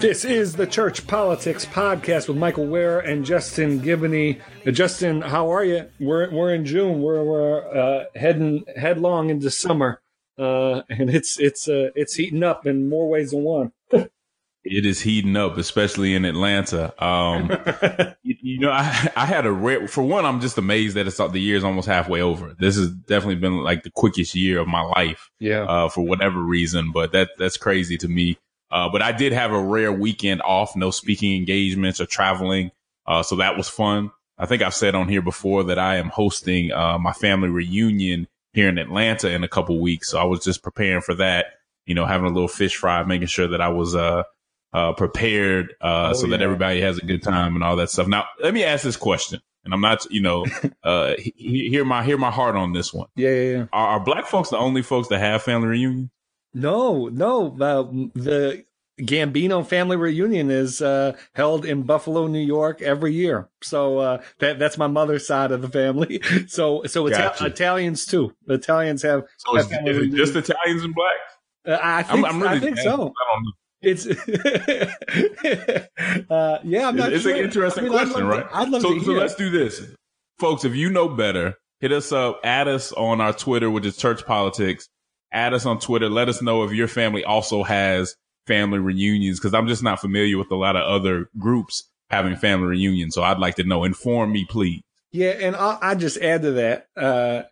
This is the Church Politics Podcast with Michael Wear and Justin Giboney. Uh, Justin, how are you? We're we're in June. We're we're uh, heading headlong into summer, uh, and it's it's uh, it's heating up in more ways than one. It is heating up, especially in Atlanta. Um, you, you, know, I, I had a rare, for one, I'm just amazed that it's the year's almost halfway over. This has definitely been like the quickest year of my life. Yeah. Uh, for whatever reason, but that, that's crazy to me. Uh, but I did have a rare weekend off, no speaking engagements or traveling. Uh, so that was fun. I think I've said on here before that I am hosting, uh, my family reunion here in Atlanta in a couple weeks. So I was just preparing for that, you know, having a little fish fry, making sure that I was, uh, uh, prepared uh, oh, so yeah. that everybody has a good time and all that stuff. Now, let me ask this question, and I'm not, you know, uh, hear my hear my heart on this one. Yeah, yeah, yeah. Are, are black folks the only folks that have family reunions? No, no. Uh, the Gambino family reunion is uh, held in Buffalo, New York, every year. So uh, that that's my mother's side of the family. So so gotcha. Italians too. Italians have. So is, is it just Italians and blacks? Uh, I think I'm, I'm really I think so. It's uh, yeah, I'm not. It's sure. an interesting I mean, question, I'd right? To, I'd love so, to so let's do this, folks. If you know better, hit us up, add us on our Twitter, which is Church Politics. Add us on Twitter. Let us know if your family also has family reunions, because I'm just not familiar with a lot of other groups having family reunions. So I'd like to know. Inform me, please. Yeah, and I'll, I'll just add to that. Uh,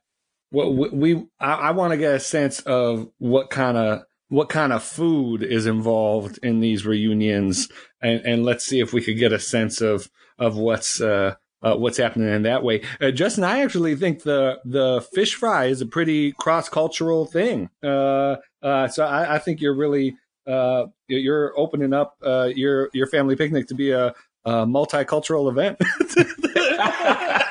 what we, we I, I want to get a sense of what kind of what kind of food is involved in these reunions, and, and let's see if we could get a sense of of what's uh, uh, what's happening in that way. Uh, Justin, I actually think the the fish fry is a pretty cross cultural thing. Uh, uh, so I, I, think you're really uh, you're opening up your your family picnic to be a, a multicultural event.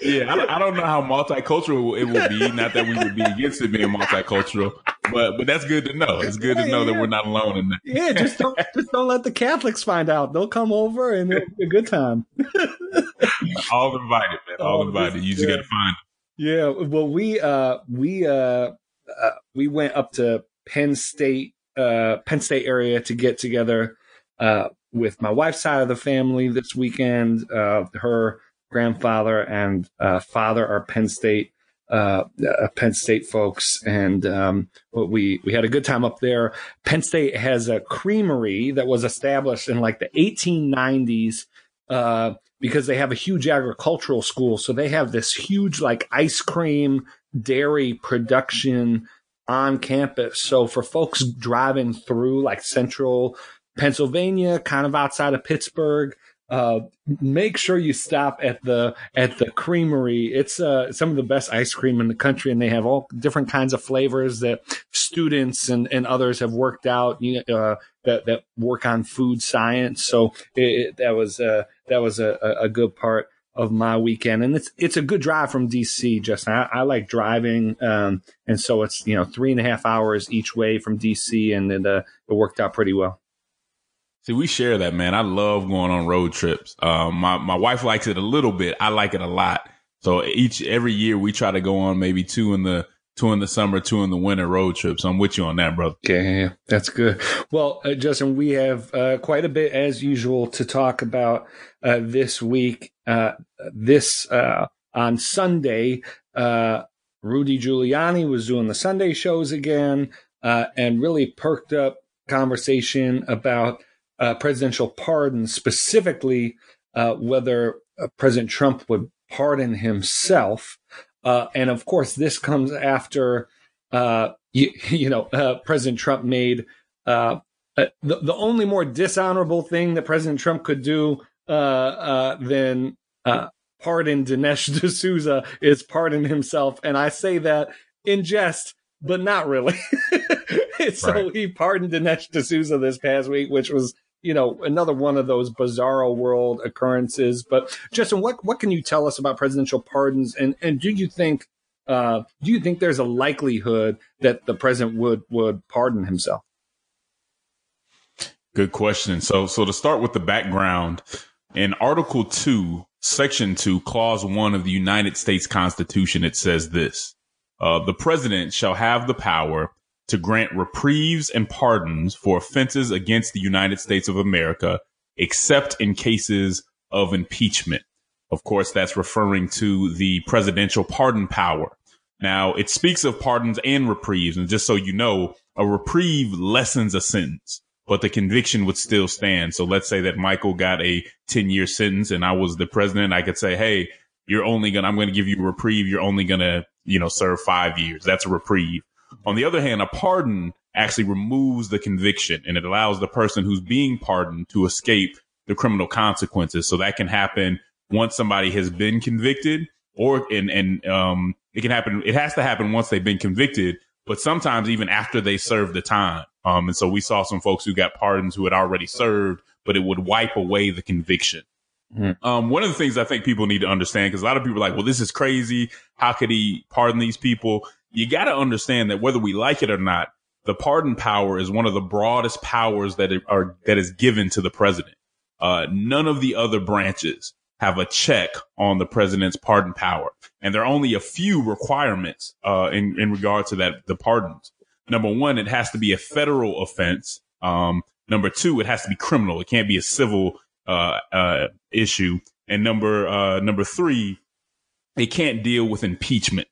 yeah, I, I, don't know how multicultural it will be. Not that we would be against it being multicultural, but but that's good to know. It's good to know yeah. that we're not alone in that. Yeah, just don't just don't let the Catholics find out. They'll come over and it'll be a good time. All invited, man. All oh, invited. You just got to find. Them. Yeah. Well, we uh we uh, uh we went up to Penn State uh Penn State area to get together with my wife's side of the family this weekend. Uh, her grandfather and uh, father are Penn State uh, uh, Penn State folks, and um, we we had a good time up there. Penn State has a creamery that was established in like the 1890s uh, because they have a huge agricultural school, so they have this huge like ice cream dairy production on campus. So for folks driving through like central Pennsylvania, kind of outside of Pittsburgh, uh, make sure you stop at the at the creamery. It's uh, some of the best ice cream in the country, and they have all different kinds of flavors that students and, and others have worked out. You know, uh, that that work on food science. So it, it, that was uh, that was a, a good part of my weekend, and it's it's a good drive from DC. Justin, I, I like driving, um, and so it's you know three and a half hours each way from DC, and it, uh, it worked out pretty well. See, we share that, man. I love going on road trips. Um, my, my wife likes it a little bit. I like it a lot. So each, every year we try to go on maybe two in the, two in the summer, two in the winter road trips. I'm with you on that, brother. Okay. That's good. Well, uh, Justin, we have uh, quite a bit as usual to talk about uh, this week. Uh, this, uh, on Sunday, uh, Rudy Giuliani was doing the Sunday shows again, and really perked up conversation about uh, presidential pardon, specifically uh, whether uh, President Trump would pardon himself. Uh, and of course, this comes after, uh, you, you, know, President Trump made the, the only more dishonorable thing that President Trump could do than pardon Dinesh D'Souza is pardon himself. And I say that in jest, but not really. so right. he pardoned Dinesh D'Souza this past week, which was you know another one of those bizarro world occurrences. But Justin, what what can you tell us about presidential pardons, and and do you think uh, do you think there's a likelihood that the president would would pardon himself? Good question. So so to start with the background, in Article Two, Section 2, Clause 1 of the United States Constitution, it says this uh, The president shall have the power to grant reprieves and pardons for offenses against the United States of America, except in cases of impeachment. Of course, that's referring to the presidential pardon power. Now, it speaks of pardons and reprieves. And just so you know, a reprieve lessens a sentence but the conviction would still stand. So let's say that Michael got a 10 year sentence and I was the president. I could say, Hey, you're only going to, I'm going to give you a reprieve. You're only going to, you know, serve five years. That's a reprieve. On the other hand, a pardon actually removes the conviction and it allows the person who's being pardoned to escape the criminal consequences. So that can happen once somebody has been convicted or, and, and, um, it can happen. It has to happen once they've been convicted, but sometimes even after they serve the time. Um, and so we saw some folks who got pardons who had already served, but it would wipe away the conviction. Mm-hmm. Um, one of the things I think people need to understand, because a lot of people are like, well, this is crazy. How could he pardon these people? You got to understand that whether we like it or not, the pardon power is one of the broadest powers that are, that is given to the president. Uh, none of the other branches have a check on the president's pardon power. And there are only a few requirements, uh, in, in regard to that, the pardons number one, it has to be a federal offense. Um, number two, it has to be criminal. It can't be a civil uh, uh, issue. And number uh, number three, it can't deal with impeachment.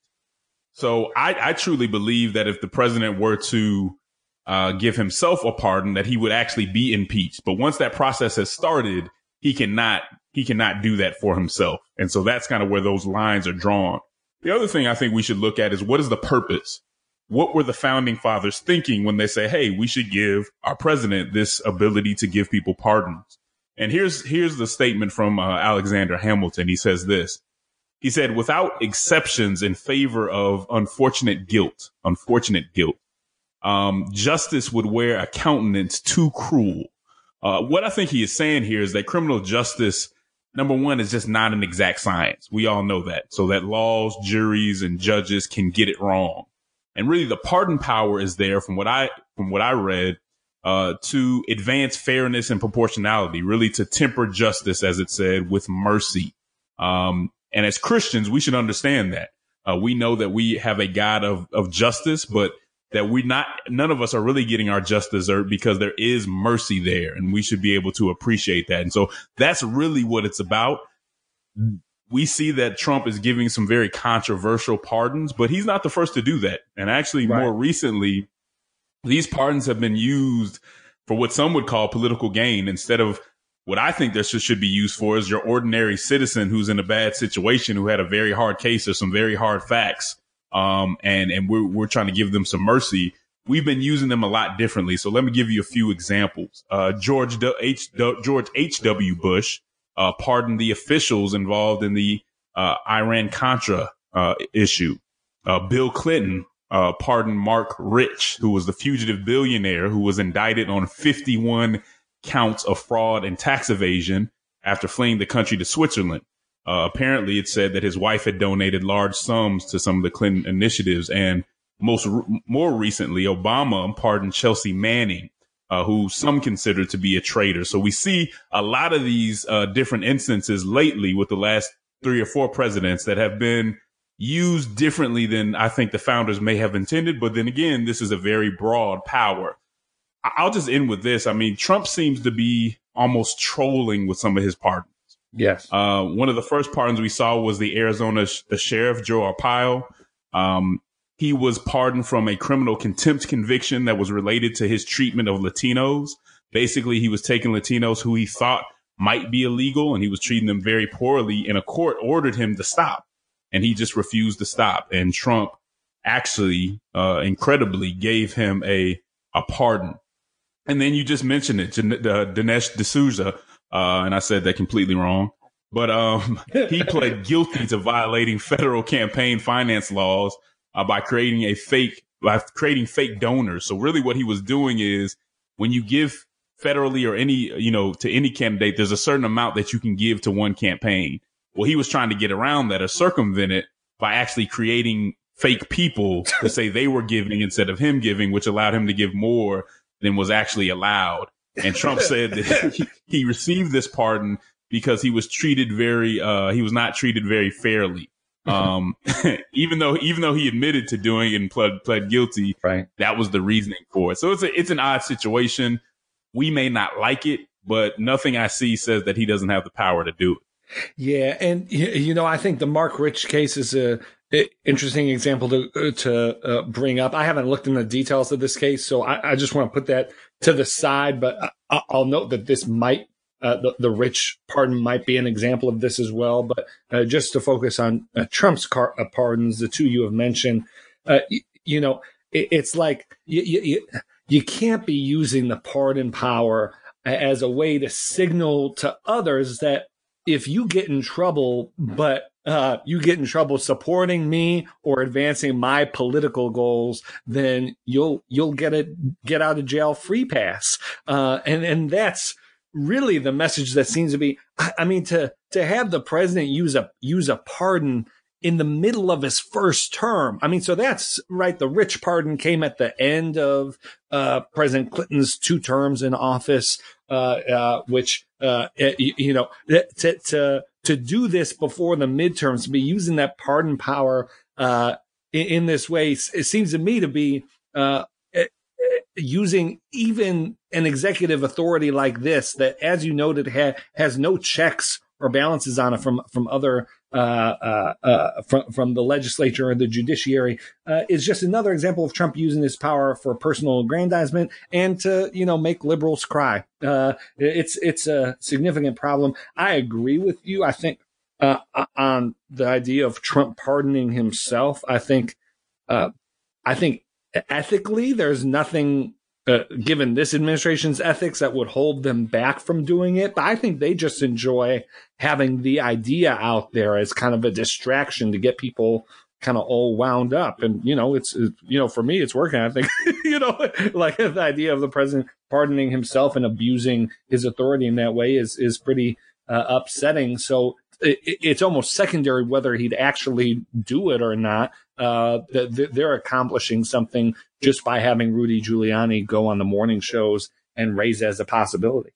So I, I truly believe that if the president were to uh, give himself a pardon, that he would actually be impeached. But once that process has started, he cannot he cannot do that for himself. And so that's kind of where those lines are drawn. The other thing I think we should look at is what is the purpose what were the founding fathers thinking when they say, Hey, we should give our president this ability to give people pardons? And here's, here's the statement from uh, Alexander Hamilton. He says this. He said, without exceptions in favor of unfortunate guilt, unfortunate guilt, um, justice would wear a countenance too cruel. Uh, what I think he is saying here is that criminal justice, number one, is just not an exact science. We all know that. So that laws, juries, and judges can get it wrong. And really the pardon power is there from what I, from what I read, uh, to advance fairness and proportionality, really to temper justice, as it said, with mercy. Um, and as Christians, we should understand that. Uh, we know that we have a God of, of justice, but that we not, none of us are really getting our just dessert because there is mercy there and we should be able to appreciate that. And so that's really what it's about we see that Trump is giving some very controversial pardons, but he's not the first to do that. And actually, right. more recently, these pardons have been used for what some would call political gain instead of what I think this should be used for is your ordinary citizen who's in a bad situation, who had a very hard case or some very hard facts. Um, and, and we're, we're trying to give them some mercy. We've been using them a lot differently. So let me give you a few examples. Uh, George H. George H.W. Bush uh, pardoned the officials involved in the uh, Iran Contra uh, issue. Uh, Bill Clinton uh, pardoned Marc Rich, who was the fugitive billionaire who was indicted on 51 counts of fraud and tax evasion after fleeing the country to Switzerland. Uh, apparently, it said that his wife had donated large sums to some of the Clinton initiatives, and most more recently, Obama pardoned Chelsea Manning, uh, who some consider to be a traitor. So we see a lot of these uh, different instances lately with the last three or four presidents that have been used differently than I think the founders may have intended. But then again, this is a very broad power. I'll just end with this. I mean, Trump seems to be almost trolling with some of his pardons. Yes. Uh, one of the first pardons we saw was the Arizona sh- the sheriff Joe Arpaio. Um, he was pardoned from a criminal contempt conviction that was related to his treatment of Latinos. Basically, he was taking Latinos who he thought might be illegal and he was treating them very poorly and a court ordered him to stop and he just refused to stop. And Trump actually, uh, incredibly gave him a, a pardon. And then you just mentioned it, uh, Dinesh D'Souza. Uh, and I said that completely wrong, but, um, he pled guilty to violating federal campaign finance laws uh, by creating a fake by creating fake donors. So really what he was doing is when you give federally or any, you know, to any candidate, there's a certain amount that you can give to one campaign. Well, he was trying to get around that or circumvent it by actually creating fake people to say they were giving instead of him giving, which allowed him to give more than was actually allowed. And Trump said that he, he received this pardon because he was treated very, uh, he was not treated very fairly. Um, even though, even though he admitted to doing it and pled, pled guilty, Right. that was the reasoning for it. So it's a, it's an odd situation. We may not like it, but nothing I see says that he doesn't have the power to do it. Yeah, and you know, I think the Marc Rich case is a, a interesting example to to uh, bring up. I haven't looked in the details of this case, so I, I just want to put that to the side. But I, I'll note that this might uh, the the Rich pardon might be an example of this as well. But uh, just to focus on uh, Trump's car- uh, pardons, the two you have mentioned, uh, y- you know, it, it's like you, you you can't be using the pardon power as a way to signal to others that if you get in trouble, but uh, you get in trouble supporting me or advancing my political goals, then you'll you'll get a get out of jail free pass, uh, and and that's really the message that seems to be. I, mean, to to have the president use a use a pardon in the middle of his first term. I mean, so that's right. The rich pardon came at the end of uh, President Clinton's two terms in office, uh, uh, which uh, you know to to to do this before the midterms, to be using that pardon power uh, in, in this way, it seems to me to be uh, using even an executive authority like this that, as you noted, ha- has no checks or balances on it from from other from from the legislature or the judiciary uh, is just another example of Trump using his power for personal aggrandizement and to you know make liberals cry. Uh, it's it's a significant problem. I agree with you. I think uh, on the idea of Trump pardoning himself. I think I think ethically there's nothing uh, given this administration's ethics that would hold them back from doing it. But I think they just enjoy having the idea out there as kind of a distraction to get people kind of all wound up. And, you know, it's, it, you know, for me, it's working. I think, you know, like the idea of the president pardoning himself and abusing his authority in that way is, is pretty uh, upsetting. So it, it's almost secondary whether he'd actually do it or not. Uh, they're accomplishing something just by having Rudy Giuliani go on the morning shows and raise as a possibility.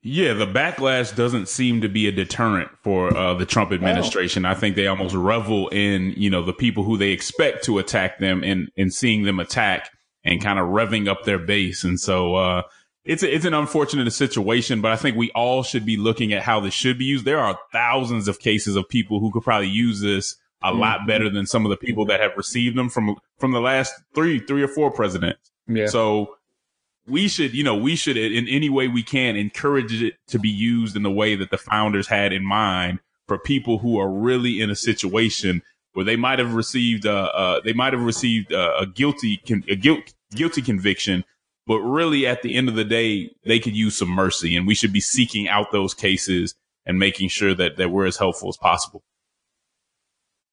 Yeah, the backlash doesn't seem to be a deterrent for uh, the Trump administration. I think they almost revel in, you know, the people who they expect to attack them and, and seeing them attack and kind of revving up their base. And so, uh, it's a, it's an unfortunate situation, but I think we all should be looking at how this should be used. There are thousands of cases of people who could probably use this a mm-hmm. lot better than some of the people that have received them from from the last three three or four presidents. Yeah. So we should, you know, we should in any way we can encourage it to be used in the way that the founders had in mind for people who are really in a situation where they might have received uh, uh they might have received uh, a guilty a guilt guilty conviction but really, at the end of the day, they could use some mercy, and we should be seeking out those cases and making sure that, that we're as helpful as possible.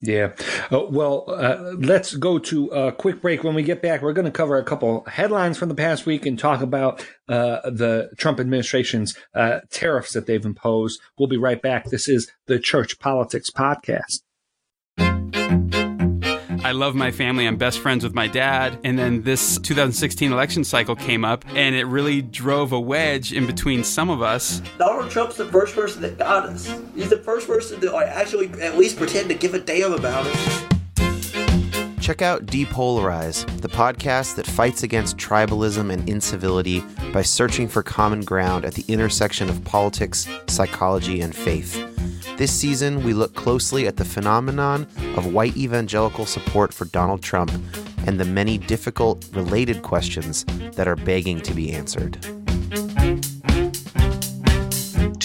Yeah. Uh, well, uh, let's go to a quick break. When we get back, we're going to cover a couple headlines from the past week and talk about uh, the Trump administration's uh, tariffs that they've imposed. We'll be right back. This is the Church Politics Podcast. I love my family. I'm best friends with my dad. And then this 2016 election cycle came up, and it really drove a wedge in between some of us. Donald Trump's the first person that got us. He's the first person to like, actually at least pretend to give a damn about us. Check out Depolarize, the podcast that fights against tribalism and incivility by searching for common ground at the intersection of politics, psychology, and faith. This season, we look closely at the phenomenon of white evangelical support for Donald Trump and the many difficult related questions that are begging to be answered.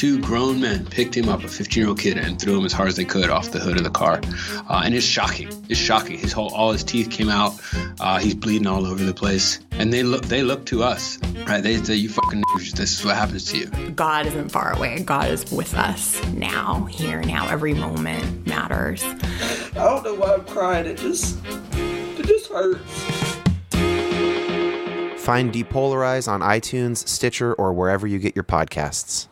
Two grown men picked him up, a 15 year old kid, and threw him as hard as they could off the hood of the car. Uh, and it's shocking. It's shocking. His whole, all his teeth came out. Uh, he's bleeding all over the place. And they look, they look to us, right? They say, "You fucking, this is what happens to you." God isn't far away. God is with us now, here, now. Every moment matters. I don't know why I'm crying. It just, it just hurts. Find Depolarize on iTunes, Stitcher, or wherever you get your podcasts.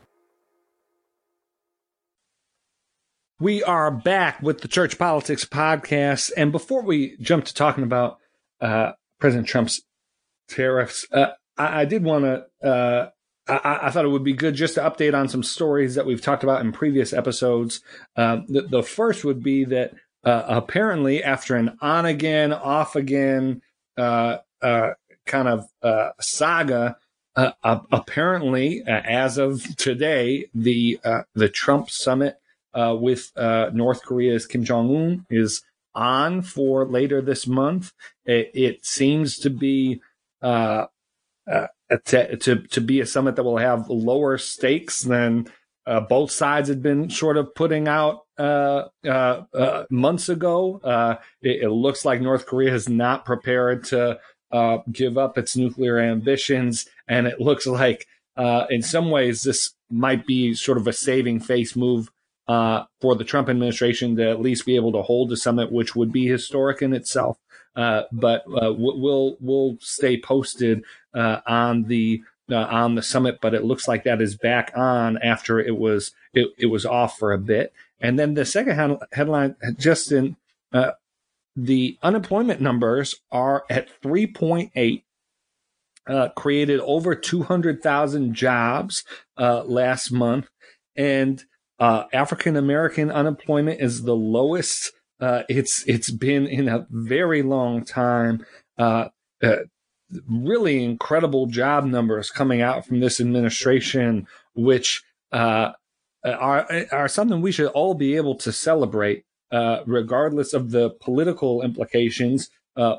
We are back with the Church Politics Podcast. And before we jump to talking about uh, President Trump's tariffs, uh, I, I, did want to, uh, I, I, thought it would be good just to update on some stories that we've talked about in previous episodes. Uh, the, the, first would be that uh, apparently, after an on again, off again uh, kind of saga, apparently, as of today, the the Trump summit uh, with uh, North Korea's Kim Jong Un is on for later this month. It, it seems to be uh, uh to, to, to be a summit that will have lower stakes than uh, both sides had been sort of putting out uh, uh months ago. It, it, looks like North Korea is not prepared to uh give up its nuclear ambitions, and it looks like. in some ways, this might be sort of a saving face move uh, for the Trump administration to at least be able to hold a summit, which would be historic in itself. Uh, but uh, we'll we'll stay posted uh, on the uh, on the summit. But it looks like that is back on after it was it, it was off for a bit. And then the second headline, Justin, uh, the unemployment numbers are at three point eight. created over 200,000 jobs last month. And uh, African American unemployment is the lowest uh, it's it's been in a very long time. Uh, uh, really incredible job numbers coming out from this administration, which uh, are are something we should all be able to celebrate, uh, regardless of the political implications.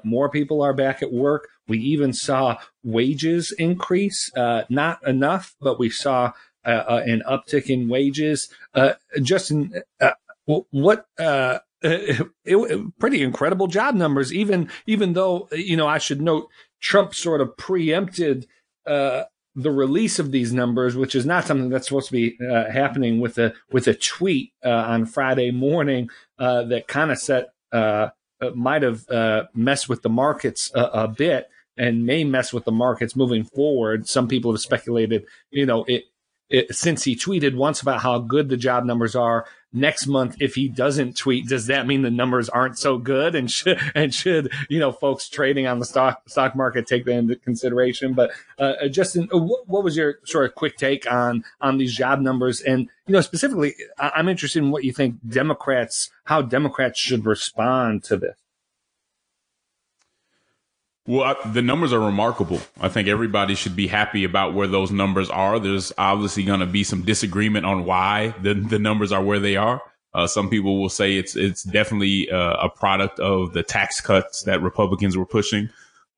more people are back at work. We even saw wages increase, not enough, but we saw an uptick in wages. Uh, Justin, uh, what? Uh, it, it, pretty incredible job numbers. Even even though you know, I should note Trump sort of preempted uh, the release of these numbers, which is not something that's supposed to be uh, happening with a with a tweet uh, on Friday morning uh, that kind of set might have messed with the markets a, a, bit and may mess with the markets moving forward. Some people have speculated, you know, it it, since he tweeted once about how good the job numbers are next month if he doesn't tweet does that mean the numbers aren't so good and should and should you know folks trading on the stock stock market take that into consideration? But uh, uh justin uh, what, what, was your sort of quick take on on these job numbers? And you know specifically i'm interested in what you think democrats how democrats should respond to this well, I, the numbers are remarkable. I think everybody should be happy about where those numbers are. There's obviously going to be some disagreement on why the, the numbers are where they are. Uh, some people will say it's it's definitely uh, a product of the tax cuts that Republicans were pushing.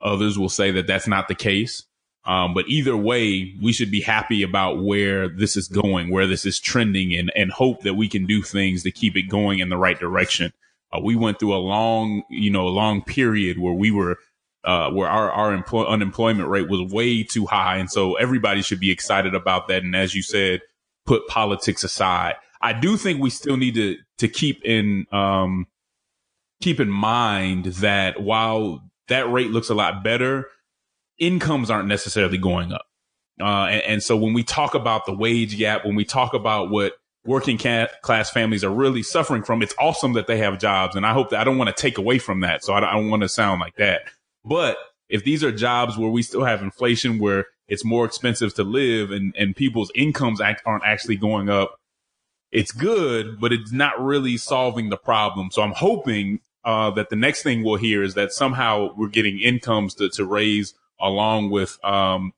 Others will say that that's not the case. Um, but either way, we should be happy about where this is going, where this is trending, and and hope that we can do things to keep it going in the right direction. Uh, we went through a long, you know, long period where we were uh, where our, our employ- unemployment rate was way too high. And so everybody should be excited about that. And as you said, put politics aside. I do think we still need to, to keep in, um, keep in mind that while that rate looks a lot better, incomes aren't necessarily going up. Uh, and, and, so when we talk about the wage gap, when we talk about what working ca- class families are really suffering from, it's awesome that they have jobs. And I hope that I don't want to take away from that. So I I don't want to sound like that. But if these are jobs where we still have inflation, where it's more expensive to live and, and people's incomes act, aren't actually going up, it's good, but it's not really solving the problem. So I'm hoping uh, that the next thing we'll hear is that somehow we're getting incomes to, to raise along with um,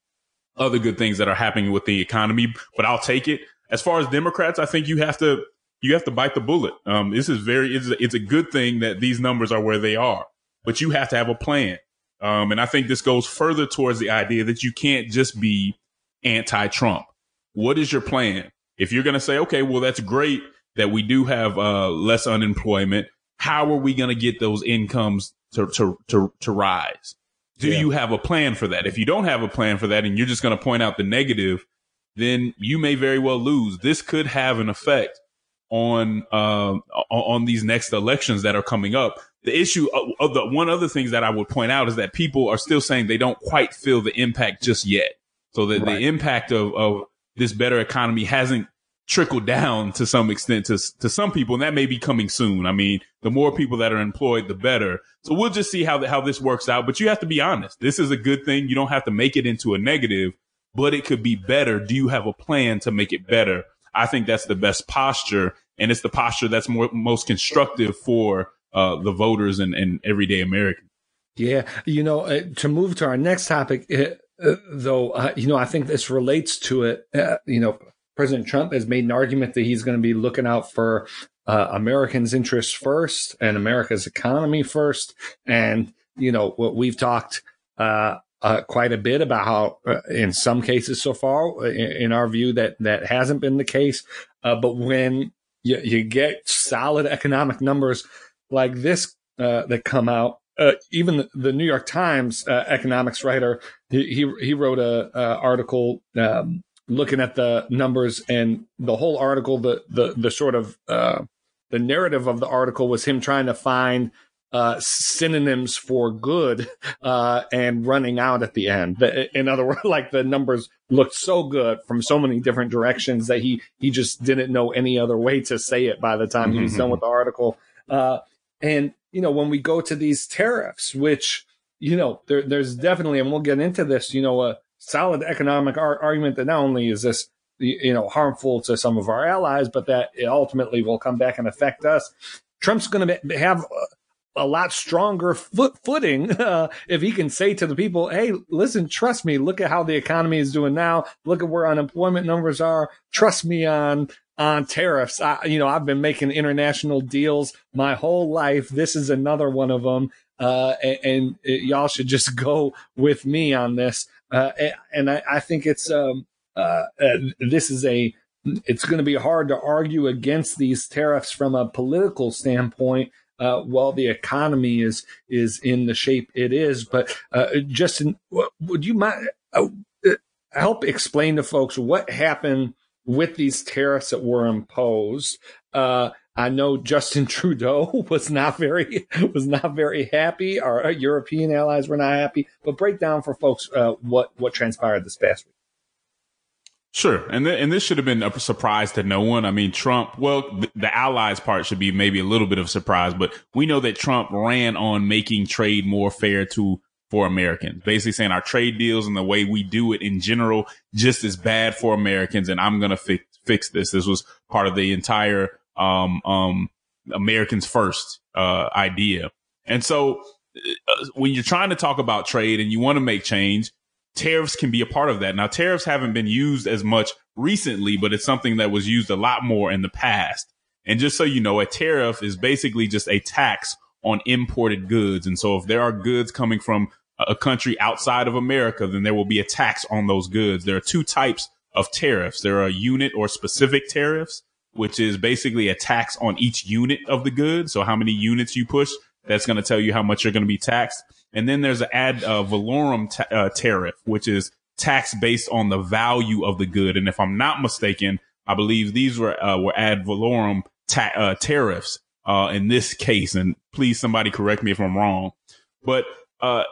other good things that are happening with the economy. But I'll take it. As far as Democrats, I think you have to you have to bite the bullet. Um, this is very it's a, it's a good thing that these numbers are where they are, but you have to have a plan. Um, and I think this goes further towards the idea that you can't just be anti Trump. What is your plan? If you're going to say, okay, well, that's great that we do have uh, less unemployment, how are we going to get those incomes to, to, to, to rise? Do yeah. you have a plan for that? If you don't have a plan for that and you're just going to point out the negative, then you may very well lose. This could have an effect on uh, on these next elections that are coming up. The issue of, of the one other things that I would point out is that people are still saying they don't quite feel the impact just yet. So that right. the impact of, of this better economy hasn't trickled down to some extent to, to some people. And that may be coming soon. I mean, the more people that are employed, the better. So we'll just see how the, how this works out. But you have to be honest. This is a good thing. You don't have to make it into a negative, but it could be better. Do you have a plan to make it better? I think that's the best posture. And it's the posture that's more, most constructive for uh, the voters and, and everyday Americans. Yeah. You know, uh, to move to our next topic, uh, uh though, uh, you know, I think this relates to it. Uh, you know, President Trump has made an argument that he's going to be looking out for Americans' interests first and America's economy first. And, you know, what we've talked uh, quite a bit about how, uh, in some cases so far, in, in, our view, that that hasn't been the case. Uh, but when you, you, get solid economic numbers like this that come out, uh, even the, New York Times uh, economics writer, he he wrote a, a article um, looking at the numbers and the whole article, the the the sort of uh, the narrative of the article was him trying to find uh, synonyms for good uh, and running out at the end. In other words, like the numbers looked so good from so many different directions that he he just didn't know any other way to say it by the time he was done with the article. Uh, and you know, when we go to these tariffs, which, you know, there, there's definitely, and we'll get into this, you know, a solid economic ar- argument that not only is this, you know, harmful to some of our allies, but that it ultimately will come back and affect us. Trump's going to have a lot stronger foot footing uh, if he can say to the people, "Hey, listen, trust me. Look at how the economy is doing now. Look at where unemployment numbers are. Trust me on on tariffs. I, you know, I've been making international deals my whole life. This is another one of them. Uh, and, and it, y'all should just go with me on this. Uh, and I, I, think it's, um, uh, uh this is a, it's going to be hard to argue against these tariffs from a political standpoint. Uh, while the economy is is in the shape it is, but uh, Justin, would you mind help explain to folks what happened with these tariffs that were imposed. Uh, I know Justin Trudeau was not very was not very happy. Our European allies were not happy. But break down for folks uh, what what transpired this past week. Sure, and th- and this should have been a surprise to no one. I mean, Trump. Well, th- the allies part should be maybe a little bit of a surprise, but we know that Trump ran on making trade more fair to for Americans. Basically saying our trade deals and the way we do it in general just as bad for Americans. And I'm going to fix, fix this. This was part of the entire, um, um, Americans first, uh, idea. And so uh, when you're trying to talk about trade and you want to make change, tariffs can be a part of that. Now, tariffs haven't been used as much recently, but it's something that was used a lot more in the past. And just so you know, a tariff is basically just a tax on imported goods. And so if there are goods coming from a country outside of America, then there will be a tax on those goods. There are two types of tariffs. There are unit or specific tariffs, which is basically a tax on each unit of the good. So how many units you push, that's going to tell you how much you're going to be taxed. And then there's an ad uh, valorem ta- uh, tariff, which is tax based on the value of the good. And if I'm not mistaken, I believe these were uh, were ad valorem ta- uh, tariffs uh, in this case. And please, somebody correct me if I'm wrong. But uh,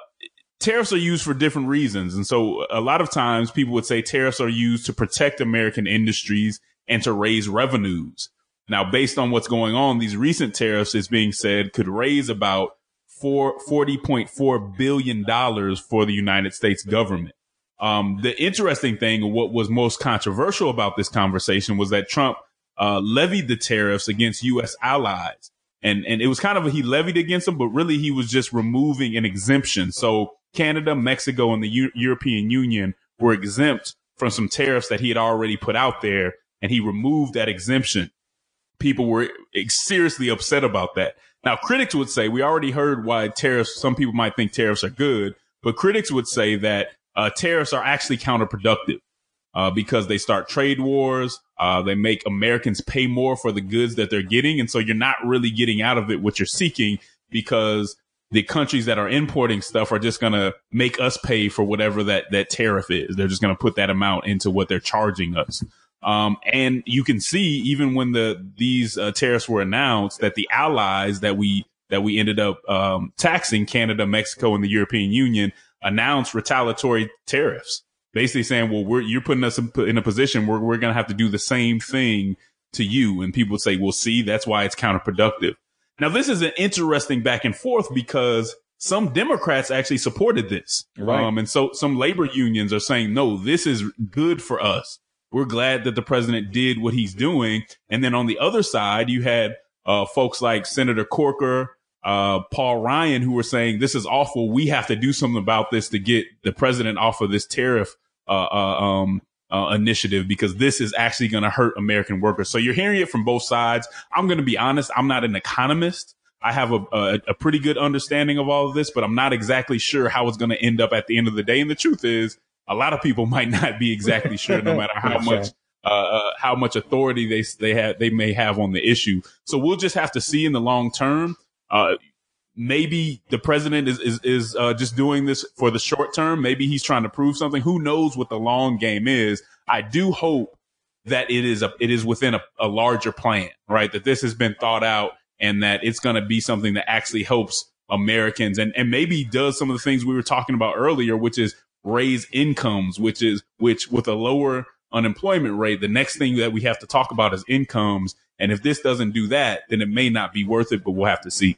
tariffs are used for different reasons. And so a lot of times people would say tariffs are used to protect American industries and to raise revenues. Now, based on what's going on, these recent tariffs is being said could raise about four, $40.4 billion for the United States government. Um, the interesting thing, what was most controversial about this conversation was that Trump uh, levied the tariffs against U.S. allies. And, and it was kind of a, he levied against them, but really he was just removing an exemption. So Canada, Mexico, and the U- European Union were exempt from some tariffs that he had already put out there, and he removed that exemption. People were seriously upset about that. Now, critics would say we already heard why tariffs. Some people might think tariffs are good, but critics would say that uh, tariffs are actually counterproductive uh, because they start trade wars. Uh, they make Americans pay more for the goods that they're getting, and so you're not really getting out of it what you're seeking because the countries that are importing stuff are just going to make us pay for whatever that, that tariff is. They're just going to put that amount into what they're charging us. Um, and you can see even when the these uh, tariffs were announced that the allies that we that we ended up um, taxing Canada, Mexico, and the European Union announced retaliatory tariffs, basically saying, "Well, we're you're putting us in a position where we're going to have to do the same thing to you." And people say, "Well, see, that's why it's counterproductive." Now, this is an interesting back and forth because some Democrats actually supported this. Right. Um, and so some labor unions are saying, no, this is good for us. We're glad that the president did what he's doing. And then on the other side, you had uh, folks like Senator Corker, uh, Paul Ryan, who were saying this is awful. We have to do something about this to get the president off of this tariff uh, uh um, uh, initiative because this is actually going to hurt American workers. So you're hearing it from both sides. I'm going to be honest. I'm not an economist. I have a, a, a pretty good understanding of all of this, but I'm not exactly sure how it's going to end up at the end of the day. And the truth is, a lot of people might not be exactly sure, no matter how much uh, uh, how much authority they they have they may have on the issue. So we'll just have to see in the long term. Uh, maybe the president is is, is uh, just doing this for the short term. Maybe he's trying to prove something. Who knows what the long game is? I do hope that it is a it is within a, a larger plan, right? That this has been thought out and that it's going to be something that actually helps Americans and, and maybe does some of the things we were talking about earlier, which is raise incomes, which is, which with a lower unemployment rate, the next thing that we have to talk about is incomes. And if this doesn't do that, then it may not be worth it, but we'll have to see.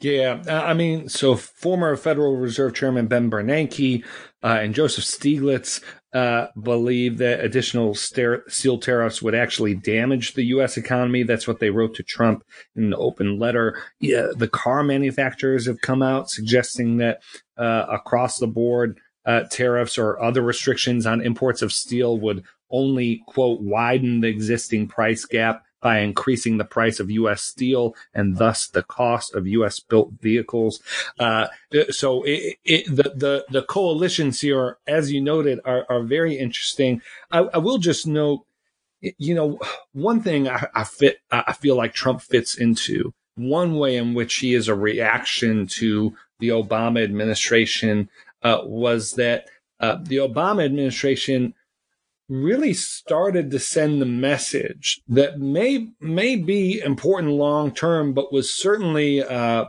Yeah, I mean, so former Federal Reserve Chairman Ben Bernanke uh, and Joseph Stiglitz uh, believe that additional steel tariffs would actually damage the U.S. economy. That's what they wrote to Trump in an open letter. Yeah, the car manufacturers have come out suggesting that uh, across the board, uh, tariffs or other restrictions on imports of steel would only, quote, widen the existing price gap by increasing the price of U.S. steel and thus the cost of U.S. built vehicles. Uh, so it, it, the, the, the coalitions here, as you noted, are, are very interesting. I, I will just note, you know, one thing I, I fit, I feel like Trump fits into one way in which he is a reaction to the Obama administration uh, was that uh, the Obama administration really started to send the message that may may be important long term, but was certainly uh,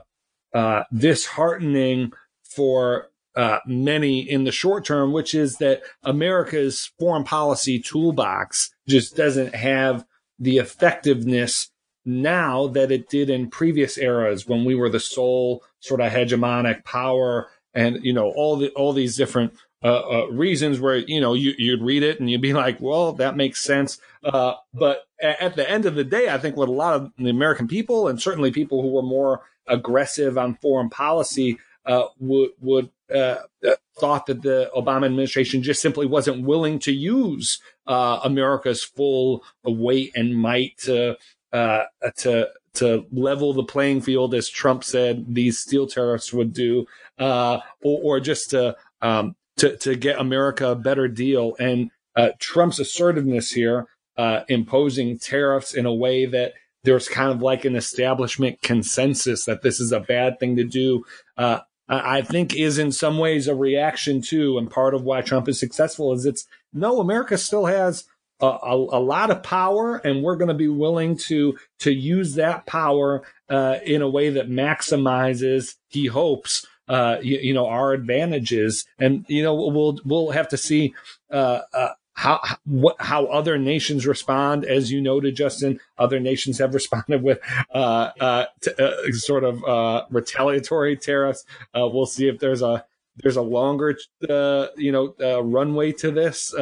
uh, disheartening for uh, many in the short term, which is that America's foreign policy toolbox just doesn't have the effectiveness now that it did in previous eras when we were the sole sort of hegemonic power and you know all the all these different uh, uh, reasons where you know you, you'd read it and you'd be like, well, that makes sense. Uh, but at the end of the day, I think what a lot of the American people and certainly people who were more aggressive on foreign policy uh, would would uh, uh, thought that the Obama administration just simply wasn't willing to use America's full weight and might to to to level the playing field, as Trump said these steel tariffs would do, or, or just to um, to, to get America a better deal. And uh, Trump's assertiveness here, uh, imposing tariffs in a way that there's kind of like an establishment consensus that this is a bad thing to do, uh, I think is in some ways a reaction to, and part of why Trump is successful is it's no, America still has a, a, lot of power, and we're going to be willing to to use that power uh, in a way that maximizes, he hopes, uh, you, you, know, our advantages. And, you know, we'll, we'll have to see, uh, uh, how what how other nations respond, as you noted, Justin. Other nations have responded with uh, uh, t- sort of uh, retaliatory tariffs. Uh, we'll see if there's a there's a longer uh, you know runway to this,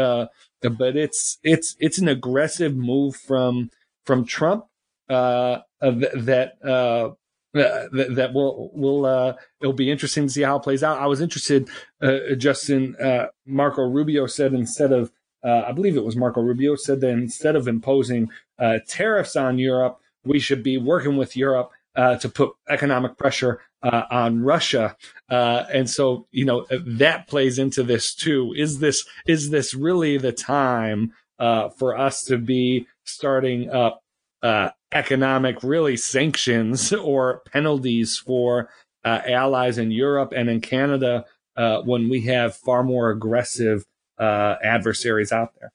but it's it's it's an aggressive move from from Trump that uh, that, that will will uh, it'll be interesting to see how it plays out. I was interested, uh, Justin uh, Marco Rubio said instead of uh, I believe it was Marco Rubio said that instead of imposing uh, tariffs on Europe, we should be working with Europe to put economic pressure on Russia. and so you know that plays into this too. Is this is this really the time for us to be starting up? uh, economic really sanctions or penalties for uh, allies in Europe and in Canada uh, when we have far more aggressive uh, adversaries out there.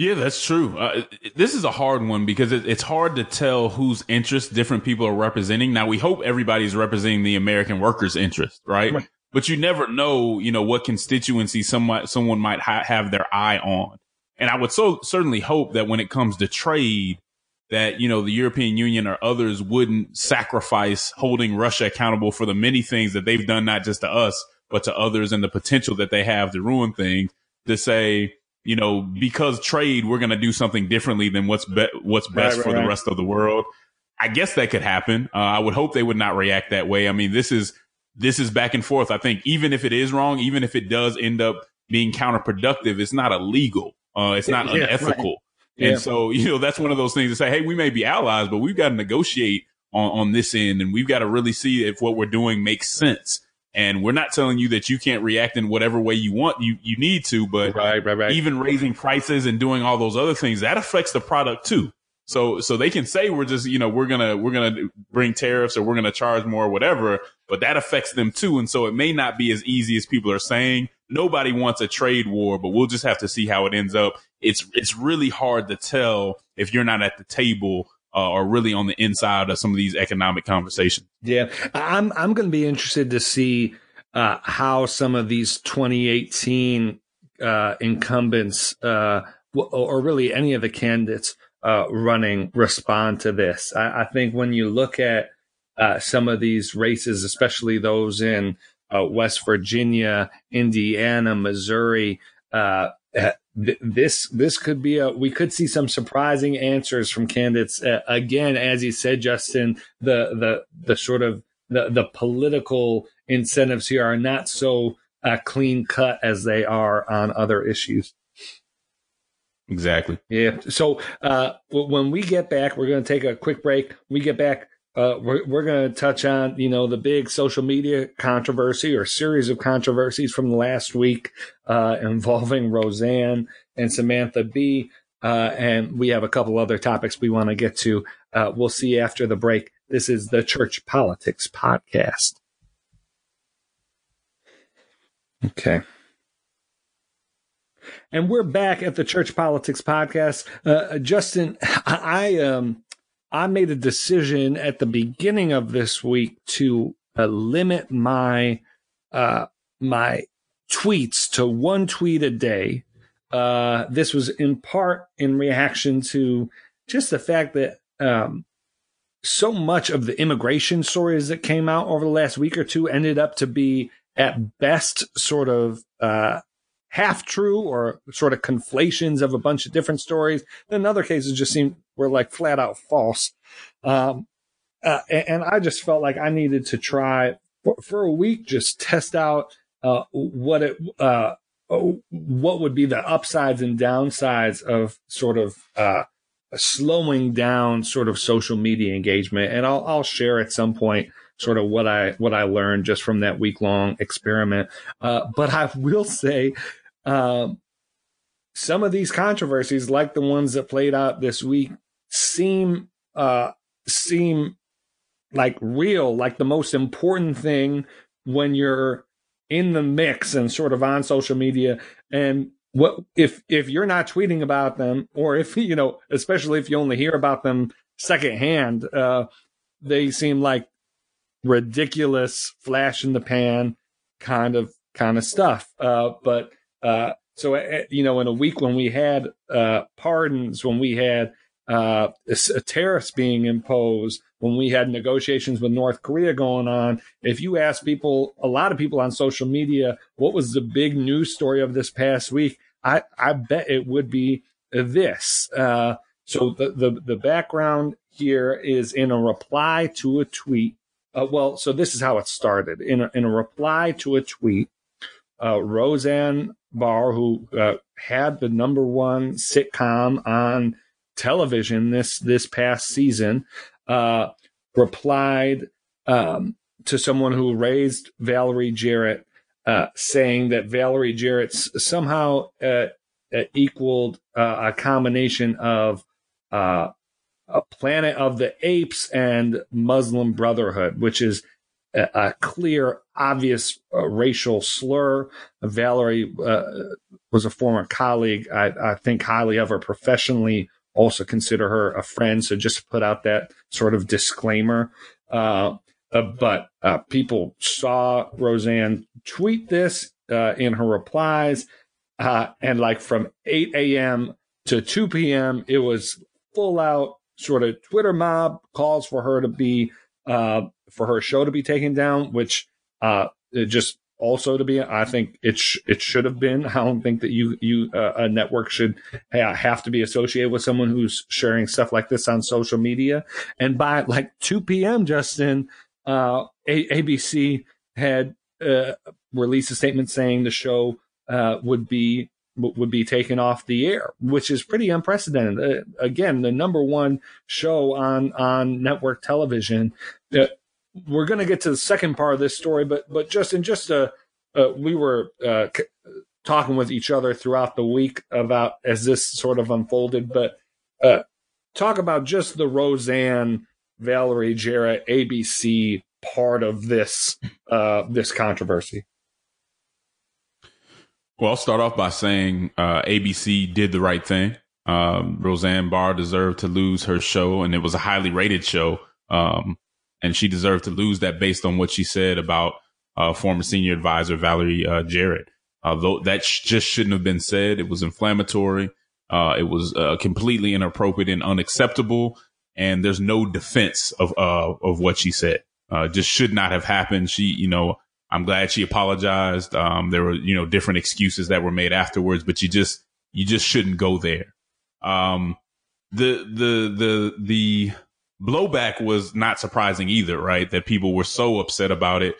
Yeah, that's true. Uh, this is a hard one because it, it's hard to tell whose interests different people are representing. Now, we hope everybody's representing the American workers' interest, right? right. But you never know, you know, what constituency someone someone might ha- have their eye on. And I would so certainly hope that when it comes to trade, that you know the European Union or others wouldn't sacrifice holding Russia accountable for the many things that they've done, not just to us but to others, and the potential that they have to ruin things. To say, you know, because trade, we're going to do something differently than what's be- what's best right, right, for right. the rest of the world. I guess that could happen. Uh, I would hope they would not react that way. I mean, this is this is back and forth. I think even if it is wrong, even if it does end up being counterproductive, it's not illegal. Uh, it's not yeah, unethical. And so, you know, that's one of those things to say, hey, we may be allies, but we've got to negotiate on, on this end and we've got to really see if what we're doing makes sense. And we're not telling you that you can't react in whatever way you want, you, you need to, but right, right, right. even raising prices and doing all those other things, that affects the product too. So, so they can say we're just, you know, we're going to, we're going to bring tariffs or we're going to charge more or whatever, but that affects them too. And so it may not be as easy as people are saying. Nobody wants a trade war, but we'll just have to see how it ends up. It's, it's really hard to tell if you're not at the table uh, or really on the inside of some of these economic conversations. Yeah, I'm I'm going to be interested to see uh, how some of these 2018 uh, incumbents, uh, or really any of the candidates uh, running, respond to this. I, I, think when you look at uh, some of these races, especially those in West Virginia, Indiana, Missouri this this could be a we could see some surprising answers from candidates uh, again as you said justin the the the sort of the the political incentives here are not so uh, clean cut as they are on other issues. Exactly. Yeah. So uh, when we get back we're going to take a quick break. We get back uh, we're, we're going to touch on, you know, the big social media controversy or series of controversies from last week uh, involving Roseanne and Samantha Bee. Uh, and we have a couple other topics we want to get to. Uh, we'll see after the break. This is the Church Politics Podcast. Okay. And we're back at the Church Politics Podcast. Uh, Justin, I, I um I made a decision at the beginning of this week to uh, limit my uh, my tweets to one tweet a day. Uh, this was in part in reaction to just the fact that um, so much of the immigration stories that came out over the last week or two ended up to be at best sort of uh, half true or sort of conflations of a bunch of different stories. In other cases, just seemed were like flat out false. Um, uh, and, I just felt like I needed to try for, for a week, just test out uh, what it uh, what would be the upsides and downsides of sort of uh, slowing down sort of social media engagement. And I'll I'll share at some point sort of what I what I learned just from that week long experiment. Uh, but I will say um, some of these controversies, like the ones that played out this week, seem uh, seem like real, like the most important thing when you're in the mix and sort of on social media. And what if if you're not tweeting about them, or if you know, especially if you only hear about them secondhand, uh, they seem like ridiculous, flash in the pan kind of kind of stuff. Uh, but uh, so, uh, you know, in a week when we had uh, pardons, when we had uh, tariffs being imposed, when we had negotiations with North Korea going on, if you ask people, a lot of people on social media, what was the big news story of this past week? I, I bet it would be this. Uh, so the, the, the background here is in a reply to a tweet. Uh, well, so this is how it started. In a, in a reply to a tweet, uh, Roseanne Barr, who uh, had the number one sitcom on television this this past season, uh, replied um, to someone who raised Valerie Jarrett, uh, saying that Valerie Jarrett somehow uh, uh, equaled a combination of a Planet of the Apes and Muslim Brotherhood, which is a, a clear, obvious uh, racial slur. Valerie uh, was a former colleague. I, I think highly of her professionally. Also consider her a friend. So just put out that sort of disclaimer. Uh, uh, but uh, people saw Roseanne tweet this uh, in her replies, uh, and like from 8 a.m. to 2 p.m., it was full out sort of Twitter mob calls for her to be uh, for her show to be taken down, which just also to be i think it sh- it should have been i don't think that you you uh, a network should ha- have to be associated with someone who's sharing stuff like this on social media and by like 2 p.m justin uh, a- abc had uh, released a statement saying the show uh, would be would be taken off the air, which is pretty unprecedented. Uh, again, the number one show on on network television. Uh, we're going to get to the second part of this story, but but Justin, just uh, uh we were uh, c- talking with each other throughout the week about as this sort of unfolded, but uh, talk about just the Roseanne, Valerie Jarrett, ABC part of this uh, this controversy. Well, I'll start off by saying uh, ABC did the right thing. Um, Roseanne Barr deserved to lose her show, and it was a highly rated show. Um, and she deserved to lose that based on what she said about uh, former senior advisor Valerie uh, Jarrett. Although that sh- just shouldn't have been said, it was inflammatory. Uh, it was uh, completely inappropriate and unacceptable. And there's no defense of uh, of what she said. Uh, just should not have happened. She, you know, I'm glad she apologized. Um, there were, you know, different excuses that were made afterwards, but you just, you just shouldn't go there. Um, the, the, the, the blowback was not surprising either, right? That people were so upset about it.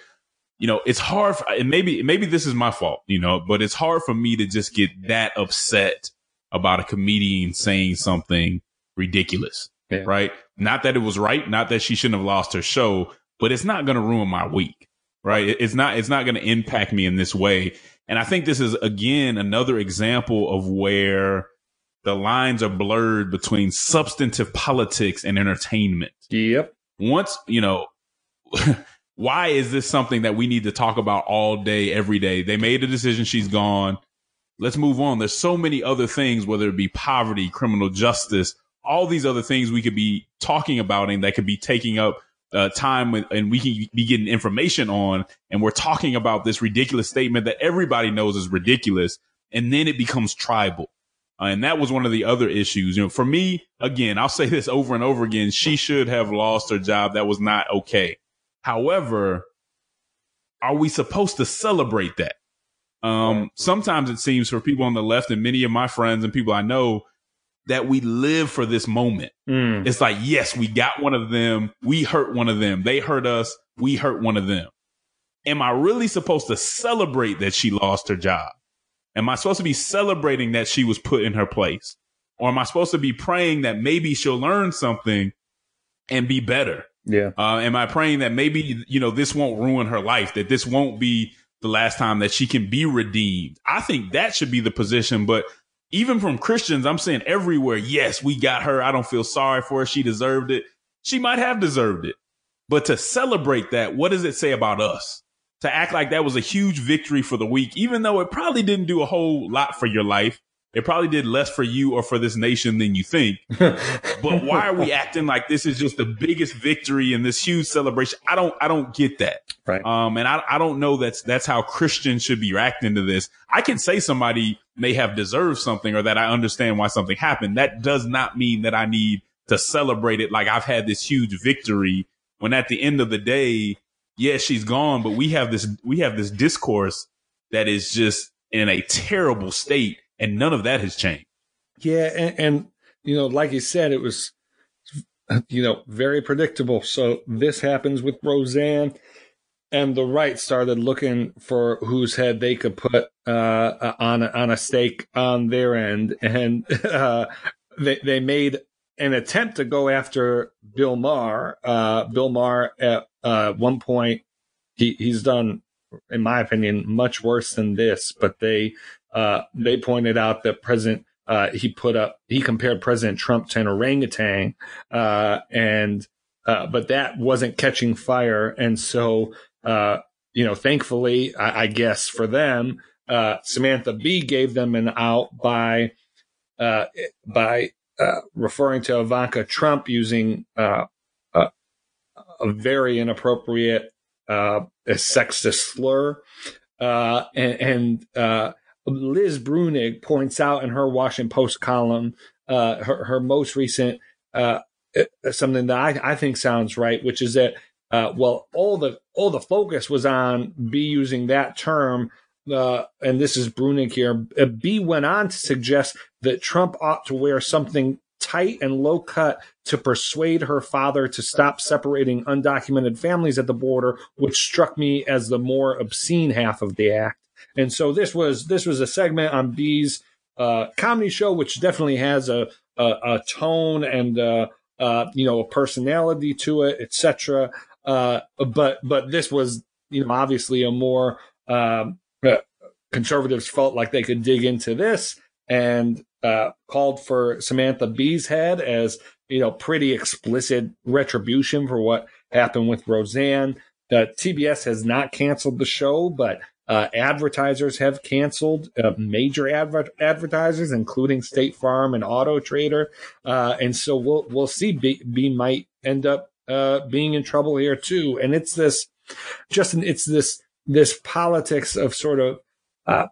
You know, it's hard, for, and maybe, maybe this is my fault, you know, but it's hard for me to just get that upset about a comedian saying something ridiculous, Yeah. right? Not that it was right, not that she shouldn't have lost her show, but it's not going to ruin my week right? It's not, it's not going to impact me in this way. And I think this is again another example of where the lines are blurred between substantive politics and entertainment. Yep. Once, you know, why is this something that we need to talk about all day, every day? They made a decision. She's gone. Let's move on. There's so many other things, whether it be poverty, criminal justice, all these other things we could be talking about and that could be taking up uh, time with, and we can be getting information on. And we're talking about this ridiculous statement that everybody knows is ridiculous. And then it becomes tribal. Uh, and that was one of the other issues. You know, for me, again, I'll say this over and over again. She should have lost her job. That was not okay. However, are we supposed to celebrate that? Um, sometimes it seems for people on the left and many of my friends and people I know that we live for this moment. Mm. It's like, yes, we got one of them. We hurt one of them. They hurt us. We hurt one of them. Am I really supposed to celebrate that she lost her job? Am I supposed to be celebrating that she was put in her place? Or am I supposed to be praying that maybe she'll learn something and be better? Yeah. Uh, am I praying that maybe, you know, this won't ruin her life, that this won't be the last time that she can be redeemed? I think that should be the position. But even from Christians, I'm saying everywhere, yes, we got her. I don't feel sorry for her. She deserved it. She might have deserved it. But to celebrate that, what does it say about us? To act like that was a huge victory for the week, even though it probably didn't do a whole lot for your life. It probably did less for you or for this nation than you think. but why are we acting like this is just the biggest victory and this huge celebration? I don't, I don't get that. Right. Um, and I, I don't know that's, that's how Christians should be reacting to this. I can say somebody may have deserved something or that I understand why something happened. That does not mean that I need to celebrate it like I've had this huge victory when at the end of the day, yes, she's gone, but we have this, we have this discourse that is just in a terrible state and none of that has changed. Yeah, and, and you know, like you said, it was you know very predictable. So this happens with Roseanne, and the right started looking for whose head they could put uh, on a, on a stake on their end, and uh, they they made an attempt to go after Bill Maher. Uh, Bill Maher uh, one point he he's done, in my opinion, much worse than this, but they uh, they pointed out that President uh, he put up he compared President Trump to an orangutan, uh, and uh, but that wasn't catching fire, and so uh, you know, thankfully, I, I guess for them, uh, Samantha Bee gave them an out by uh, by uh, referring to Ivanka Trump using uh, a, very inappropriate uh, a sexist slur, uh, and, and uh, Liz Bruenig points out in her Washington Post column, uh, her, her most recent uh, something that I, I think sounds right, which is that uh, well, all the all the focus was on Bee using that term, uh, and this is Bruenig here. Bee went on to suggest that Trump ought to wear something tight and low cut to persuade her father to stop separating undocumented families at the border, which struck me as the more obscene half of the act. And so this was this was a segment on Bee's uh, comedy show, which definitely has a a, a tone and uh, uh, you know a personality to it, etc. Uh, but but this was you know obviously a more um, uh, conservatives felt like they could dig into this and uh, called for Samantha Bee's head as you know pretty explicit retribution for what happened with Roseanne. The TBS has not canceled the show, but uh, advertisers have canceled uh, major adver- advertisers, including State Farm and Auto Trader, uh, and so we'll we'll see. Bee, Bee might end up uh, being in trouble here too. And it's this, Justin, it's this, this politics of sort of, uh,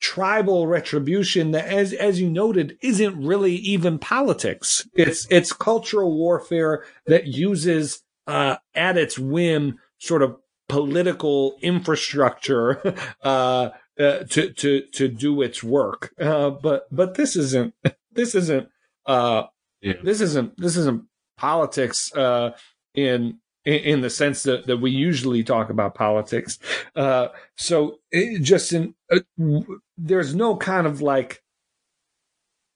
tribal retribution that as as you noted isn't really even politics it's it's cultural warfare that uses uh at its whim sort of political infrastructure uh, uh to to to do its work uh but but this isn't this isn't uh yeah. this isn't this isn't politics uh, in in the sense that, that we usually talk about politics. Uh, so Justin, uh, there's no kind of like,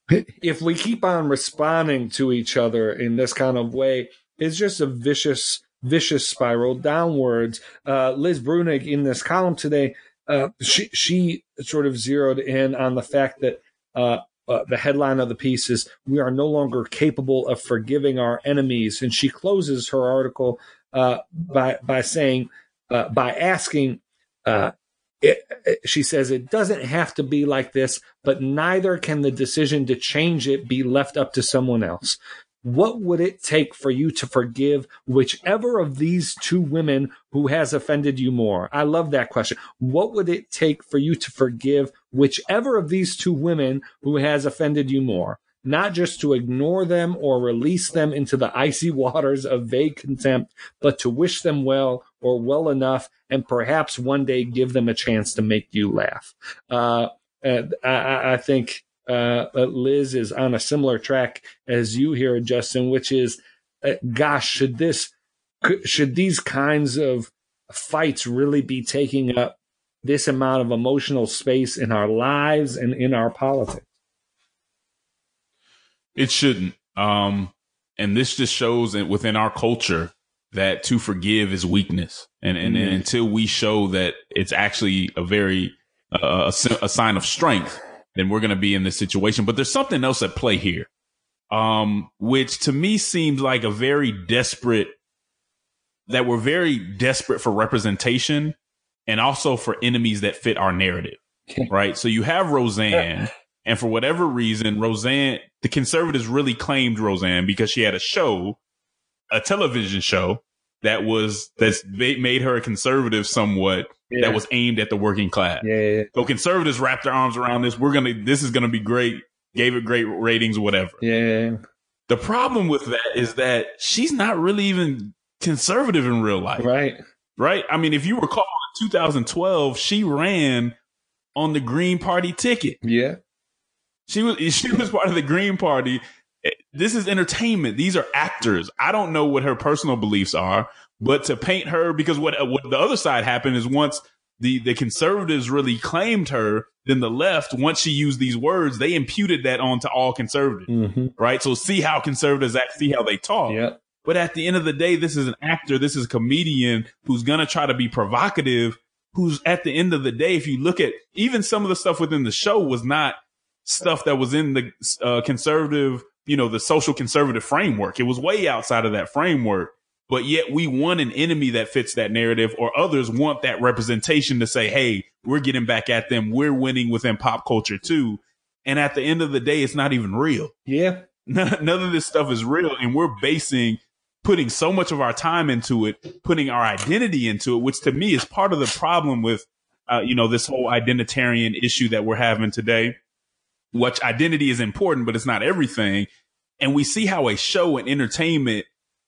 if we keep on responding to each other in this kind of way, it's just a vicious, vicious spiral downwards. Uh, Liz Bruenig in this column today, uh, she, she sort of zeroed in on the fact that, uh, the headline of the piece is "We are no longer capable of forgiving our enemies," and she closes her article uh, by by saying, uh, by asking, uh, it, it, she says it doesn't have to be like this, but neither can the decision to change it be left up to someone else. What would it take for you to forgive whichever of these two women who has offended you more? I love that question. What would it take for you to forgive whichever of these two women who has offended you more? Not just to ignore them or release them into the icy waters of vague contempt, but to wish them well or well enough and perhaps one day give them a chance to make you laugh. Uh, I, I think uh, Liz is on a similar track as you here, Justin, which is, uh, gosh, should this, should these kinds of fights really be taking up this amount of emotional space in our lives and in our politics? It shouldn't. Um, and this just shows that within our culture that to forgive is weakness. And, and, mm-hmm. and until we show that it's actually a very, uh, a, a sign of strength, then we're going to be in this situation. But there's something else at play here, um, which to me seems like a very desperate, that we're very desperate for representation and also for enemies that fit our narrative. right. So you have Roseanne. And for whatever reason, Roseanne, the conservatives really claimed Roseanne because she had a show, a television show that was, that's made her a conservative somewhat yeah. that was aimed at the working class. Yeah, yeah, So conservatives wrapped their arms around this. We're gonna, this is gonna be great. Gave it great ratings, whatever. Yeah. The problem with that is that she's not really even conservative in real life. Right. Right. I mean, if you recall 2012, she ran on the Green Party ticket. Yeah. She was, she was part of the Green Party. This is entertainment. These are actors. I don't know what her personal beliefs are. But to paint her, because what what the other side happened is once the the conservatives really claimed her, then the left, once she used these words, they imputed that onto all conservatives, mm-hmm. right? So see how conservatives act, see how they talk. Yep. But at the end of the day, this is an actor, this is a comedian who's gonna try to be provocative. Who's at the end of the day, if you look at even some of the stuff within the show was not stuff that was in the uh, conservative you know, the social conservative framework. It was way outside of that framework. But yet we want an enemy that fits that narrative or others want that representation to say, Hey, we're getting back at them. We're winning within pop culture too. And at the end of the day, it's not even real. Yeah. None, none of this stuff is real. And we're basing, putting so much of our time into it, putting our identity into it, which to me is part of the problem with, uh, you know, this whole identitarian issue that we're having today. Which identity is important, but it's not everything. And we see how a show and entertainment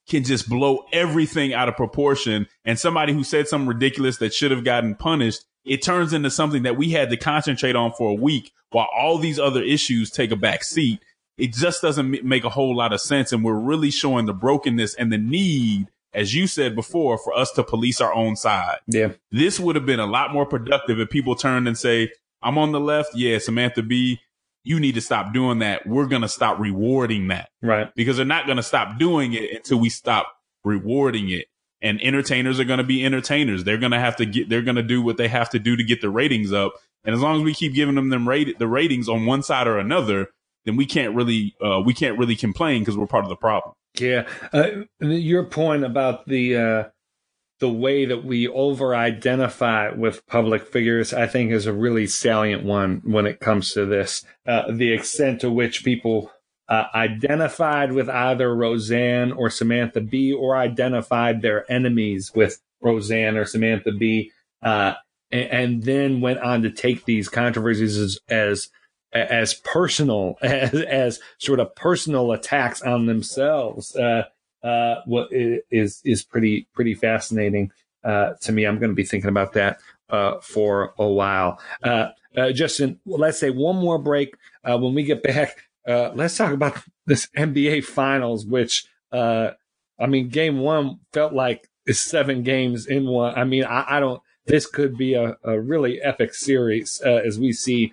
can just blow everything out of proportion. And somebody who said something ridiculous that should have gotten punished, it turns into something that we had to concentrate on for a week while all these other issues take a back seat. It just doesn't make a whole lot of sense. And we're really showing the brokenness and the need, as you said before, for us to police our own side. Yeah. This would have been a lot more productive if people turned and say, I'm on the left. Yeah, Samantha Bee you need to stop doing that. We're going to stop rewarding that. Right. Because they're not going to stop doing it until we stop rewarding it. And entertainers are going to be entertainers. They're going to have to get, they're going to do what they have to do to get the ratings up. And as long as we keep giving them them rate, the ratings on one side or another, then we can't really, uh, we can't really complain because we're part of the problem. Yeah. Uh, your point about the, uh, the way that we over identify with public figures, I think, is a really salient one when it comes to this. Uh, the extent to which people uh, identified with either Roseanne or Samantha Bee, or identified their enemies with Roseanne or Samantha Bee, uh, and, and, then went on to take these controversies as, as as personal as, as sort of personal attacks on themselves. Uh, uh, what is is pretty pretty fascinating uh, to me. I'm going to be thinking about that uh, for a while. Uh, uh, Justin, let's say one more break. Uh, when we get back, uh, let's talk about this NBA Finals, which I mean, Game One felt like seven games in one. I mean, I, I don't. This could be a, a really epic series as we see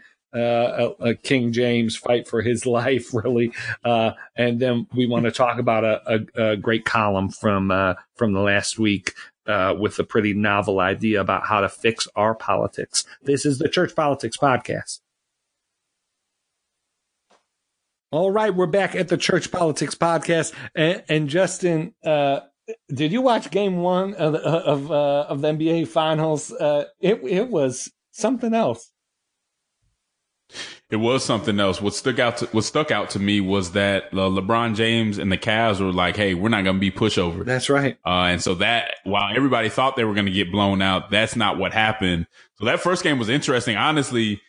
King James fight for his life, really. Uh, and then we want to talk about a, a, a, great column from uh, from the last week uh, with a pretty novel idea about how to fix our politics. This is the Church Politics Podcast. All right, we're back at the Church Politics Podcast, and, and Justin. Uh, did you watch Game One of of, uh, of the NBA Finals? it it was something else. It was something else. What stuck out to, what stuck out to me was that uh, LeBron James and the Cavs were like, "Hey, we're not going to be pushover." That's right. Uh, and so that while everybody thought they were going to get blown out, that's not what happened. So that first game was interesting. Honestly,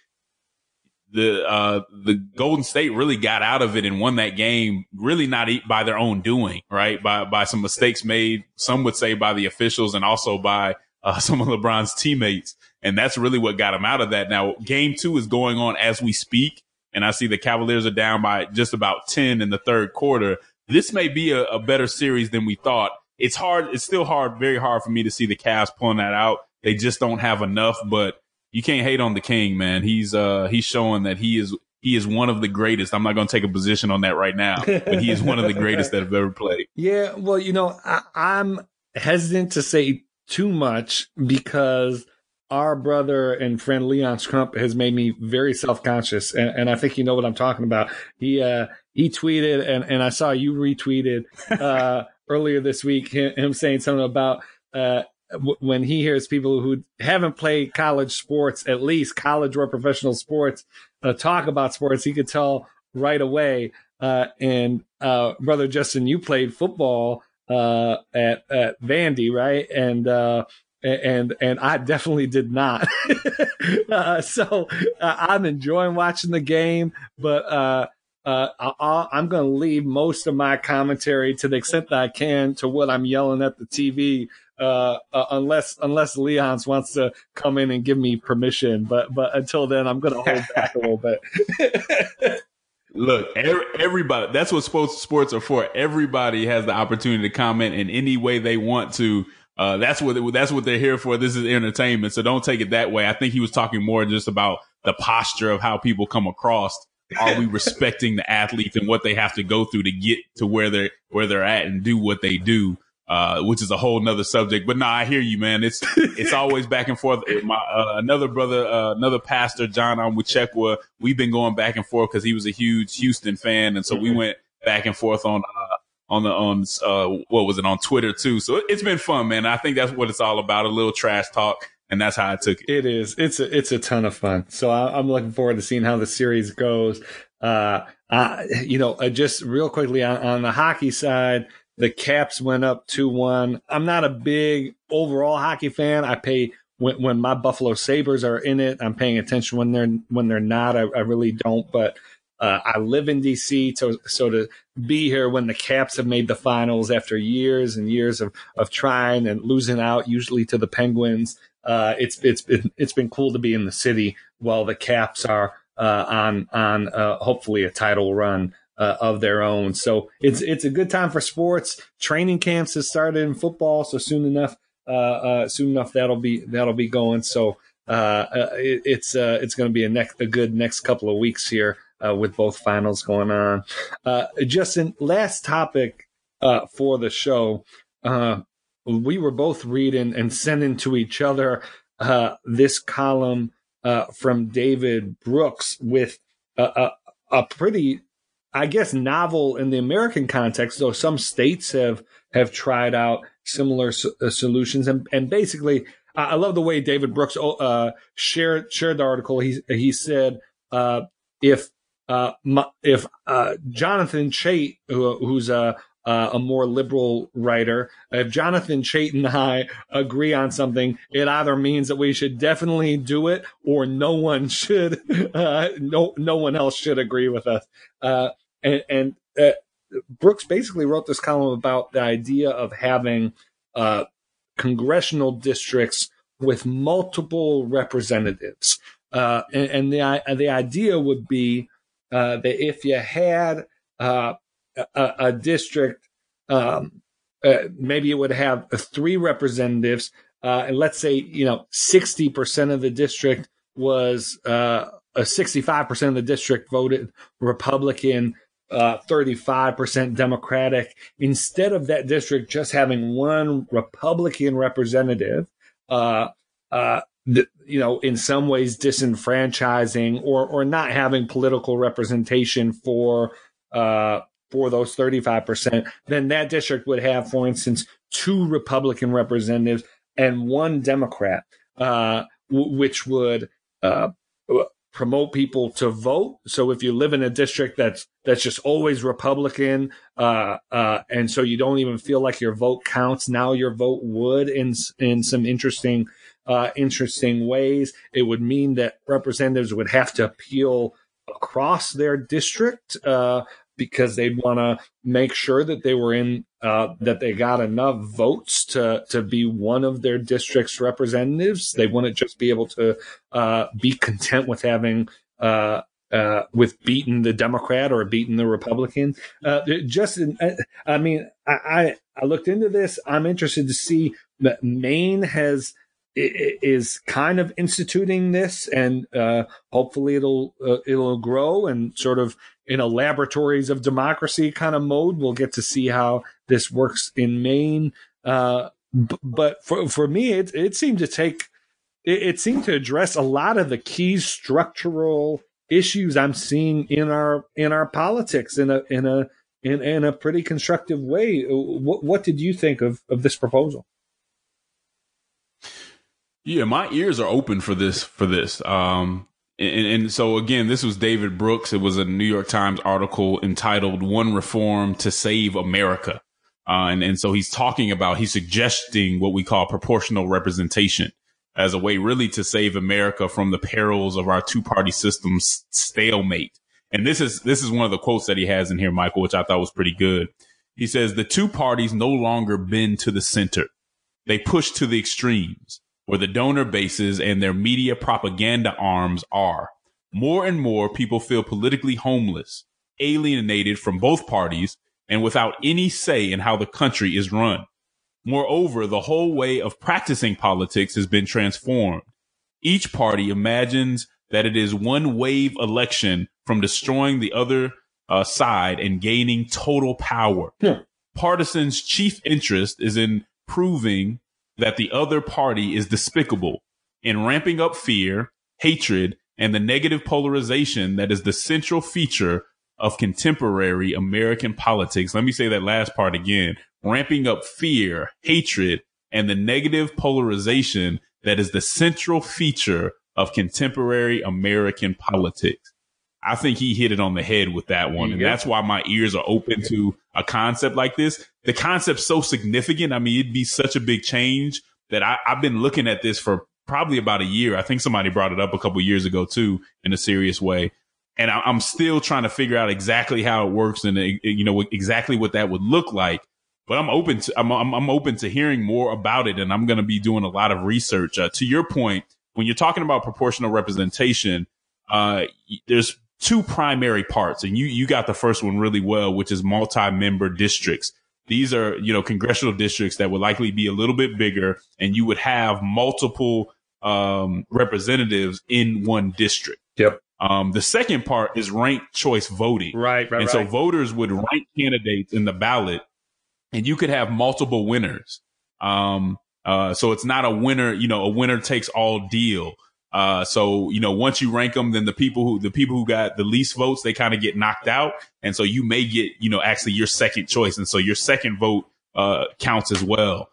the uh, the Golden State really got out of it and won that game. Really not by their own doing, right? By by some mistakes made. Some would say by the officials and also by uh, some of LeBron's teammates. And that's really what got him out of that. Now, game two is going on as we speak. And I see the Cavaliers are down by just about 10 in the third quarter. This may be a, a better series than we thought. It's hard. It's still hard, very hard for me to see the Cavs pulling that out. They just don't have enough, but you can't hate on the King, man. He's, uh, he's showing that he is, he is one of the greatest. I'm not going to take a position on that right now, but he is one of the greatest that have ever played. Yeah. Well, you know, I, I'm hesitant to say too much because our brother and friend Leon Crump has made me very self conscious, and, and, I think you know what I'm talking about. He uh, he tweeted, and and I saw you retweeted uh, earlier this week him, him saying something about. Uh, w- when he hears people who haven't played college sports, at least college or professional sports, uh, talk about sports, he could tell right away. Uh, and uh, brother Justin, you played football at at Vandy, right? And and and I definitely did not. uh, so uh, I'm enjoying watching the game, but uh, uh I, am going to leave most of my commentary to the extent that I can to what I'm yelling at the TV, uh, uh, unless unless Leon's wants to come in and give me permission. But but until then, I'm going to hold back a little bit. Look, everybody, that's what sports, sports are for. Everybody has the opportunity to comment in any way they want to uh, that's what that's what they're here for. This is entertainment, so don't take it that way. I think he was talking more just about the posture of how people come across. Are we respecting the athletes and what they have to go through to get to where they're where they're at and do what they do? Uh, which is a whole nother subject. But no, I hear you, man. It's it's always back and forth. My uh, another brother, uh, another pastor, John Onwuchekwa, we've been going back and forth because he was a huge Houston fan, and so we mm-hmm. went back and forth on uh, on the on uh, what was it on Twitter too. So it, it's been fun, man. I think that's what it's all about—a little trash talk, and that's how I took it. It is. It's a it's a ton of fun. So I, am looking forward to seeing how the series goes. Uh, uh you know, uh, just real quickly on, on the hockey side, the Caps went up two one. I'm not a big overall hockey fan. I pay when when my Buffalo Sabres are in it. I'm paying attention when they're when they're not. I, I really don't, but. Uh, I live in DC, so so to be here when the Caps have made the finals after years and years of of trying and losing out, usually to the Penguins, uh, it's it's been it's been cool to be in the city while the Caps are uh, on on uh, hopefully a title run uh, of their own. So it's it's a good time for sports. Training camps has started in football, so soon enough, uh, soon enough that'll be that'll be going. So it, it's it's going to be a next a good next couple of weeks here uh, with both finals going on. Uh, Justin, last topic uh, for the show. Uh, we were both reading and sending to each other uh, this column uh, from David Brooks with a, a, a, pretty, I guess, novel in the American context. Though some states have have tried out similar solutions, and and basically, I love the way David Brooks shared shared the article. He he said if uh, if uh, Jonathan Chait, who, who's a a more liberal writer, if Jonathan Chait and I agree on something, it either means that we should definitely do it, or no one should, uh, no no one else should agree with us. Uh, and, and uh, Brooks basically wrote this column about the idea of having uh, congressional districts with multiple representatives, and, and the the idea would be uh, that if you had uh, a, a, district, um, uh, maybe it would have three representatives, uh, and let's say you know sixty percent of the district was uh, sixty-five percent of the district voted Republican. 35% Democratic. Instead of that district just having one Republican representative, uh, you know, in some ways disenfranchising or or not having political representation for uh, for those 35%, then that district would have, for instance, two Republican representatives and one Democrat, uh, w- which would uh, promote people to vote. So if you live in a district that's that's just always Republican, uh, uh, and so you don't even feel like your vote counts, now your vote would in in some interesting uh, interesting ways. It would mean that representatives would have to appeal across their district uh, because they'd want to make sure that they were in uh, that they got enough votes to to be one of their district's representatives. They wouldn't just be able to uh, be content with having. Uh, uh, with beating the Democrat or beating the Republican, uh, just I mean, I, I looked into this. I'm interested to see that Maine has is kind of instituting this, and uh, hopefully it'll uh, it'll grow and sort of in a laboratories of democracy kind of mode. We'll get to see how this works in Maine. Uh, b- but for for me, it it seemed to take it, it seemed to address a lot of the key structural issues I'm seeing in our in our politics in a in a in, in a pretty constructive way. What what did you think of of this proposal? Yeah, my ears are open for this. For this, um, and, and, so again, this was David Brooks. It was a New York Times article entitled "One Reform to Save America," uh, and and so he's talking about he's suggesting what we call proportional representation as a way really to save America from the perils of our two party system's stalemate. And this is this is one of the quotes that he has in here, Michael, which I thought was pretty good. He says the two parties no longer bend to the center; they push to the extremes where the donor bases and their media propaganda arms are. More and more people feel politically homeless, alienated from both parties, and without any say in how the country is run. Moreover, the whole way of practicing politics has been transformed. Each party imagines that it is one wave election from destroying the other uh, side and gaining total power. Yeah. Partisans' chief interest is in proving that the other party is despicable in ramping up fear, hatred, and the negative polarization that is the central feature of contemporary American politics. Let me say that last part again, ramping up fear, hatred, and the negative polarization that is the central feature of contemporary American politics. I think he hit it on the head with that one. And that's why my ears are open to a concept like this. The concept's so significant. I mean, it'd be such a big change that I, have been looking at this for probably about a year. I think somebody brought it up a couple years ago too, in a serious way. And I, am still trying to figure out exactly how it works and you know exactly what that would look like. But I'm open to I'm I'm, I'm open to hearing more about it, and I'm going to be doing a lot of research. Uh, to your point, when you're talking about proportional representation, uh, there's two primary parts, and you you got the first one really well, which is multi-member districts. These are you know congressional districts that would likely be a little bit bigger, and you would have multiple um, representatives in one district. Yep. Um, the second part is ranked choice voting. Right, right. And right. so voters would rank candidates in the ballot and you could have multiple winners. Um, uh, so it's not a winner, you know, a winner takes all deal. Uh, so, you know, once you rank them, then the people who, the people who got the least votes, they kind of get knocked out. And so you may get, you know, actually your second choice. And so your second vote, uh, counts as well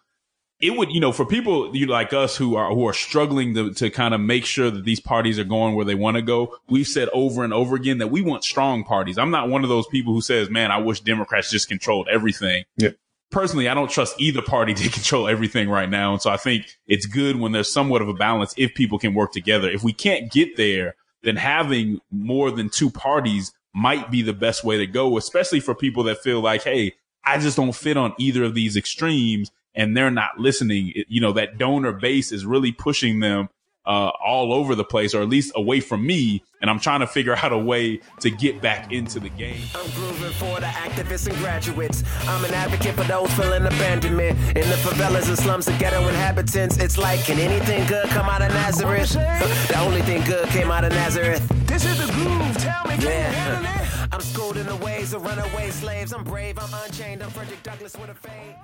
it would, you know, for people you like us who are who are struggling to, to kind of make sure that these parties are going where they want to go. We've said over and over again that we want strong parties. I'm not one of those people who says, "Man, I wish Democrats just controlled everything." Yeah. Personally, I don't trust either party to control everything right now, and so I think it's good when there's somewhat of a balance if people can work together. If we can't get there, then having more than two parties might be the best way to go, especially for people that feel like, "Hey, I just don't fit on either of these extremes." and they're not listening, you know, that donor base is really pushing them uh, all over the place, or at least away from me. And I'm trying to figure out a way to get back into the game. I'm grooving for the activists and graduates. I'm an advocate for those feeling abandonment in the favelas and slums of ghetto inhabitants. It's like, can anything good come out of Nazareth? the only thing good came out of Nazareth. This is the groove. Tell me, yeah. I'm schooled in the ways of runaway slaves. I'm brave. I'm unchained. I'm Frederick Douglass with a fade.